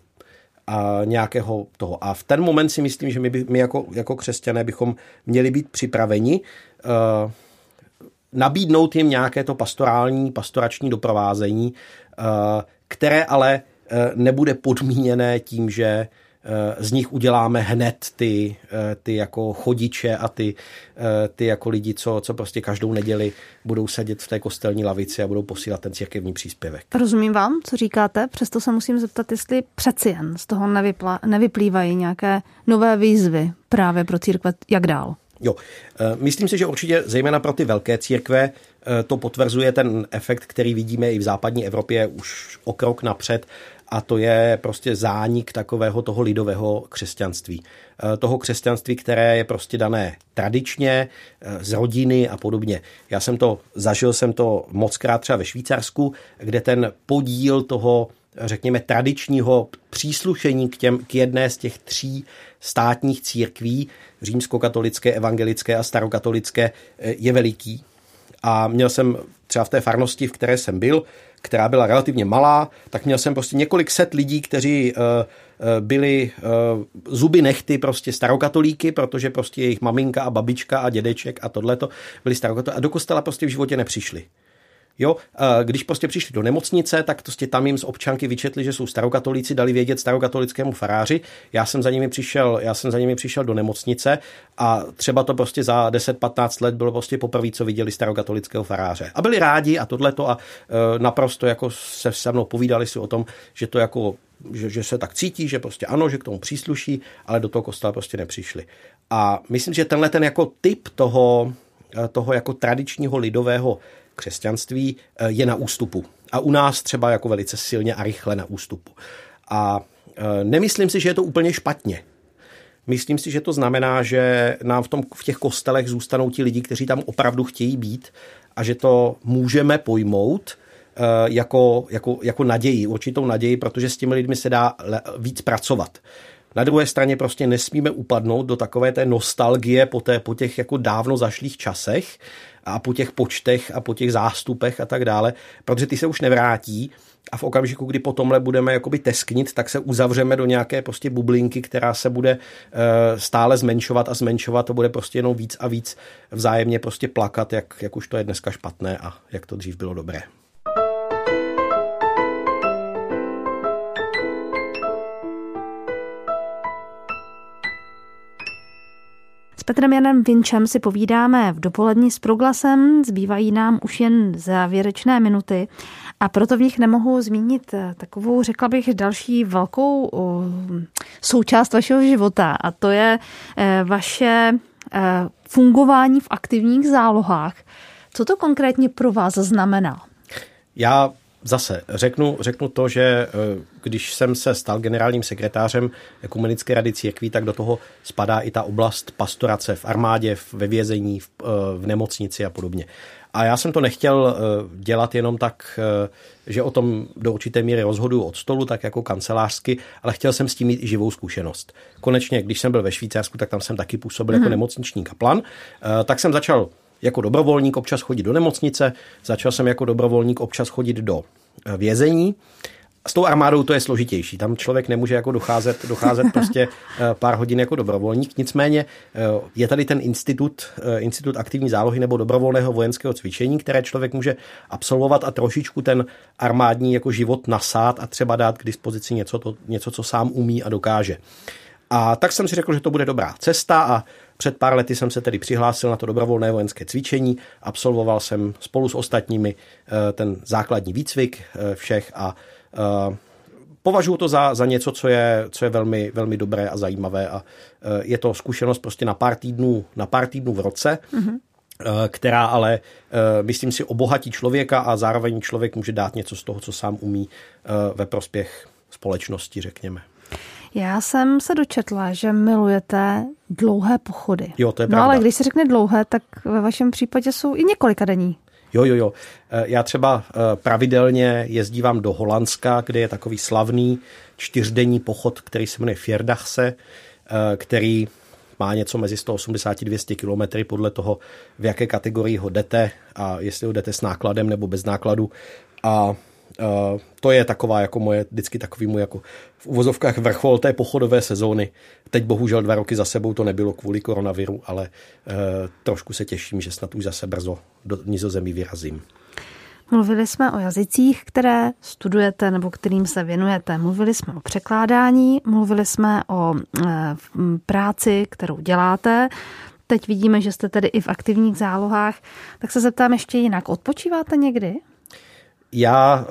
a nějakého toho. A v ten moment si myslím, že my, by, my jako, jako křesťané bychom měli být připraveni uh, nabídnout jim nějaké to pastorální, pastorační doprovázení, uh, které ale uh, nebude podmíněné tím, že Eh, z nich uděláme hned ty, eh, ty jako chodiče a ty, eh, ty jako lidi, co, co prostě každou neděli budou sedět v té kostelní lavici a budou posílat ten církevní příspěvek. Rozumím vám, co říkáte, přesto se musím zeptat, jestli přeci jen z toho nevypla, nevyplývají nějaké nové výzvy právě pro církve, jak dál? Jo, myslím si, že určitě zejména pro ty velké církve to potvrzuje ten efekt, který vidíme i v západní Evropě už o krok napřed a to je prostě zánik takového toho lidového křesťanství. Eh, toho křesťanství, které je prostě dané tradičně, eh, z rodiny a podobně. Já jsem to, zažil jsem to moc krát třeba ve Švýcarsku, kde ten podíl toho řekněme, tradičního příslušení k, těm, k jedné z těch tří státních církví, římskokatolické, evangelické a starokatolické, eh, je veliký. A měl jsem třeba v té farnosti, v které jsem byl, která byla relativně malá, tak měl jsem prostě několik set lidí, kteří uh, byli uh, zuby nechty prostě starokatolíky, protože prostě jejich maminka a babička a dědeček a tohleto byli starokatolíky a do kostela prostě v životě nepřišli. Jo, když prostě přišli do nemocnice, tak prostě tam jim z občanky vyčetli, že jsou starokatolíci, dali vědět starokatolickému faráři. Já jsem za nimi přišel, já jsem za nimi přišel do nemocnice a třeba to prostě za 10-15 let bylo prostě poprvé, co viděli starokatolického faráře. A byli rádi a tohleto a e, naprosto jako se se mnou povídali si o tom, že to jako že, že se tak cítí, že prostě ano, že k tomu přísluší, ale do toho kostela prostě nepřišli. A myslím, že tenhle ten jako typ toho, e, toho jako tradičního lidového křesťanství eh, je na ústupu. A u nás třeba jako velice silně a rychle na ústupu. A eh, nemyslím si, že je to úplně špatně. Myslím si, že to znamená, že nám v, tom, v těch kostelech zůstanou ti lidi, kteří tam opravdu chtějí být a že to můžeme pojmout eh, jako, jako, jako naději, určitou naději, protože s těmi lidmi se dá víc pracovat. Na druhé straně prostě nesmíme upadnout do takové té nostalgie po, té, po těch jako dávno zašlých časech, a po těch počtech a po těch zástupech a tak dále, protože ty se už nevrátí a v okamžiku, kdy po tomhle budeme jakoby tesknit, tak se uzavřeme do nějaké prostě bublinky, která se bude eh, stále zmenšovat a zmenšovat, to bude prostě jenom víc a víc vzájemně prostě plakat, jak, jak už to je dneska špatné a jak to dřív bylo dobré. S Petrem Janem Vinčem si povídáme v dopolední s proglasem, zbývají nám už jen závěrečné minuty a proto v nich nemohu zmínit eh, takovou, řekla bych, další velkou součást vašeho života a to je eh, vaše eh, fungování v aktivních zálohách. Co to konkrétně pro vás znamená? Já Zase řeknu, řeknu to, že eh, když jsem se stal generálním sekretářem Ekumenické rady církví, tak do toho spadá i ta oblast pastorace v armádě, ve vězení, v, eh, v nemocnici a podobně. A já jsem to nechtěl eh, dělat jenom tak, že o tom do určité míry rozhoduju od stolu, tak jako kancelářsky, ale chtěl jsem s tím mít i živou zkušenost. Konečně, když jsem byl ve Švýcarsku, tak tam jsem taky působil hmm. jako mhm. nemocniční kaplan, tak jsem začal jako dobrovolník občas chodit do nemocnice, začal jsem jako dobrovolník občas chodit do eh, vězení. S tou armádou to je složitější. Tam člověk nemůže jako docházet, docházet prostě eh, pár hodin jako dobrovolník. Nicméně eh, je tady ten institut, institut aktivní zálohy nebo dobrovolného vojenského cvičení, které člověk může absolvovat a trošičku ten armádní jako život nasát a třeba dát k dispozici něco, to, něco co sám umí a dokáže. A tak jsem si řekl, že to bude dobrá cesta a před pár lety jsem se tedy přihlásil na to dobrovolné vojenské cvičení, absolvoval jsem spolu s ostatními eh, ten základní výcvik eh, všech a eh, považuji to za, za něco, co je, co je velmi, velmi dobré a zajímavé a je to zkušenost prostě na pár týdnů, na pár týdnů v roce. Mm-hmm která ale, myslím si, obohatí člověka a zároveň člověk může dát něco z toho, co sám umí ve prospěch společnosti, řekněme. Já jsem se dočetla, že milujete dlouhé pochody. Jo, to je no pravda. ale když se řekne dlouhé, tak ve vašem případě jsou i několika denní. Jo, jo, jo. Eh, já třeba eh, pravidelně jezdívám do Holandska, kde je takový slavný čtyřdenní pochod, který se jmenuje Fjerdachse, eh, který má něco mezi 180 a 200 kilometry podle toho, v jaké kategorii ho jdete a jestli ho jdete s nákladem nebo bez nákladu. A Uh, to je taková jako moje, vždycky takový můj jako v uvozovkách vrchol té pochodové sezóny. Teď bohužel dva roky za sebou to nebylo kvůli koronaviru, ale uh, trošku se těším, že snad už zase brzo do nizozemí vyrazím. Mluvili jsme o jazycích, které studujete nebo kterým se věnujete. Mluvili jsme o překládání, mluvili jsme o e, práci, kterou děláte. Teď vidíme, že jste tedy i v aktivních zálohách. Tak se zeptám ještě jinak. Odpočíváte někdy? Já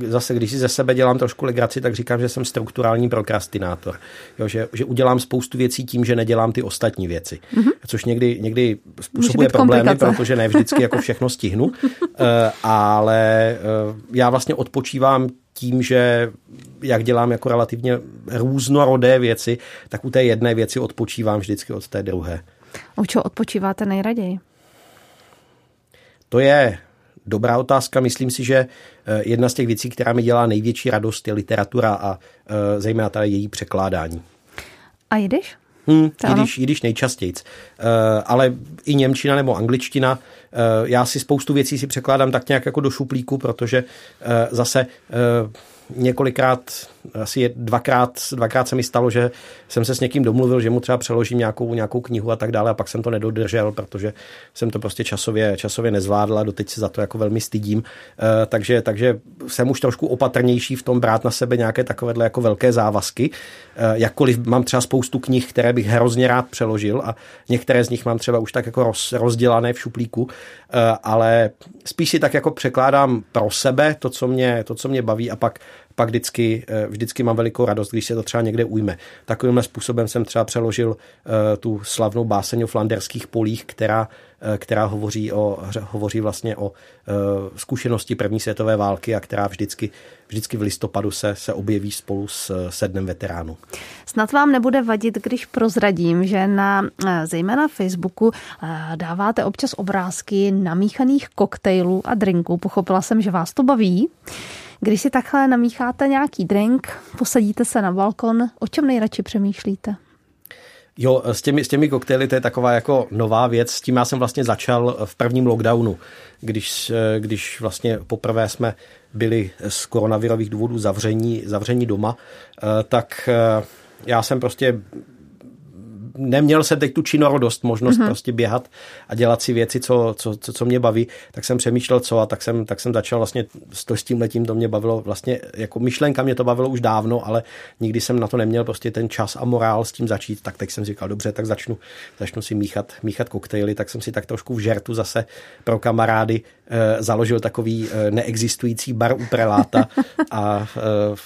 eh, zase, když si ze sebe dělám trošku legraci, tak říkám, že jsem strukturální prokrastinátor. Jo, že, že udělám spoustu věcí tím, že nedělám ty ostatní věci. Mm-hmm. Což někdy, někdy způsobuje problémy, protože ne vždycky jako všechno stihnu. Eh, ale eh, já vlastně odpočívám tím, že jak dělám jako relativně různorodé věci, tak u té jedné věci odpočívám vždycky od té druhé. U čeho odpočíváte nejraději? To je dobrá otázka. Myslím si, že eh, jedna z těch věcí, která mi dělá největší radost, je literatura a eh, zejména tady její překládání. A jidiš? Hmm, jidiš, jidiš nejčastěji. Uh, ale i Němčina nebo angličtina. Uh, já si spoustu věcí si překládám tak nějak jako do šuplíku, protože uh, zase uh, několikrát, asi dvakrát, dvakrát se mi stalo, že jsem se s někým domluvil, že mu třeba přeložím nějakou, nějakou knihu a tak dále a pak jsem to nedodržel, protože jsem to prostě časově, časově nezvládla, doteď se za to jako velmi stydím, eh, takže, takže jsem už trošku opatrnější v tom brát na sebe nějaké takovéhle jako velké závazky, eh, jakkoliv mám třeba spoustu knih, které bych hrozně rád přeložil a některé z nich mám třeba už tak jako roz, rozdělané v šuplíku, eh, ale spíš si tak jako překládám pro sebe to, co mě, to, co mě baví a pak pak vždycky, eh, vždycky mám velikou radost, když se to třeba někde ujme. Takovýmhle způsobem jsem třeba přeložil eh, tu slavnou báseň o flanderských polích, která, eh, která hovoří, o, hovoří vlastně o zkušenosti první světové války a která vždycky, vždycky v listopadu se, se objeví spolu s sednem veteránů. Snad vám nebude vadit, když prozradím, že na zejména Facebooku dáváte občas obrázky namíchaných koktejlů a drinků. Pochopila jsem, že vás to baví. Když si takhle namícháte nějaký drink, posadíte se na balkon, o čem nejradši přemýšlíte? Jo, s těmi, s těmi koktejly to je taková jako nová věc. S tím já jsem vlastně začal v prvním lockdownu, když, když vlastně poprvé jsme byli z koronavirových důvodů zavření, zavření doma, eh, tak eh, já jsem prostě neměl jsem teď tu činorodost, možnost mm-hmm. prostě běhat a dělat si věci, co, co, co, co mě baví, tak jsem přemýšlel co a tak jsem, tak jsem začal vlastně s, to, s tím letím, to mě bavilo vlastně, jako myšlenka mě to bavilo už dávno, ale nikdy jsem na to neměl prostě ten čas a morál s tím začít, tak teď jsem si říkal, dobře, tak začnu, začnu si míchat, míchat koktejly, tak jsem si tak trošku v žertu zase pro kamarády e, založil takový e, neexistující bar u preláta a e,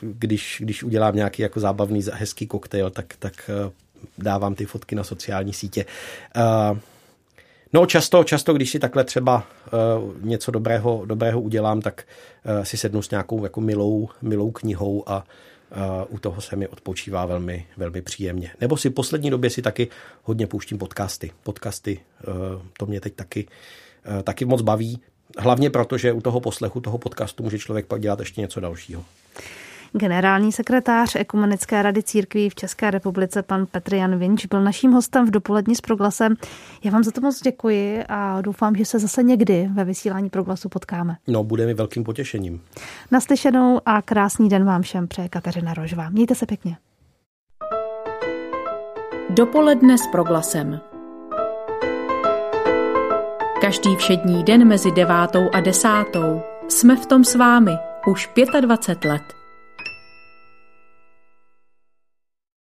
když, když udělám nějaký jako zábavný, hezký koktejl, tak, tak dávám ty fotky na sociální sítě. Uh, No často, často, když si takhle třeba uh, něco dobrého, dobrého udělám, tak uh, si sednu s nějakou jako milou, milou knihou a u toho se mi odpočívá velmi, velmi příjemně. Nebo si poslední době si taky hodně pouštím podcasty. Podcasty, to mě teď taky, taky moc baví. Hlavně proto, že u toho poslechu toho podcastu může člověk pak dělat ještě něco dalšího. Generální sekretář Ekumenické rady církví v České republice, pan Petr Jan Vinč, byl naším hostem v dopolední s proglasem. Já vám za to moc děkuji a doufám, že se zase někdy ve vysílání proglasu potkáme. No, bude mi velkým potěšením. Naslyšenou a krásný den vám všem přeje Kateřina Rožová. Mějte se pěkně. Dopoledne s proglasem. Každý všední den mezi devátou a desátou jsme v tom s vámi už 25 let.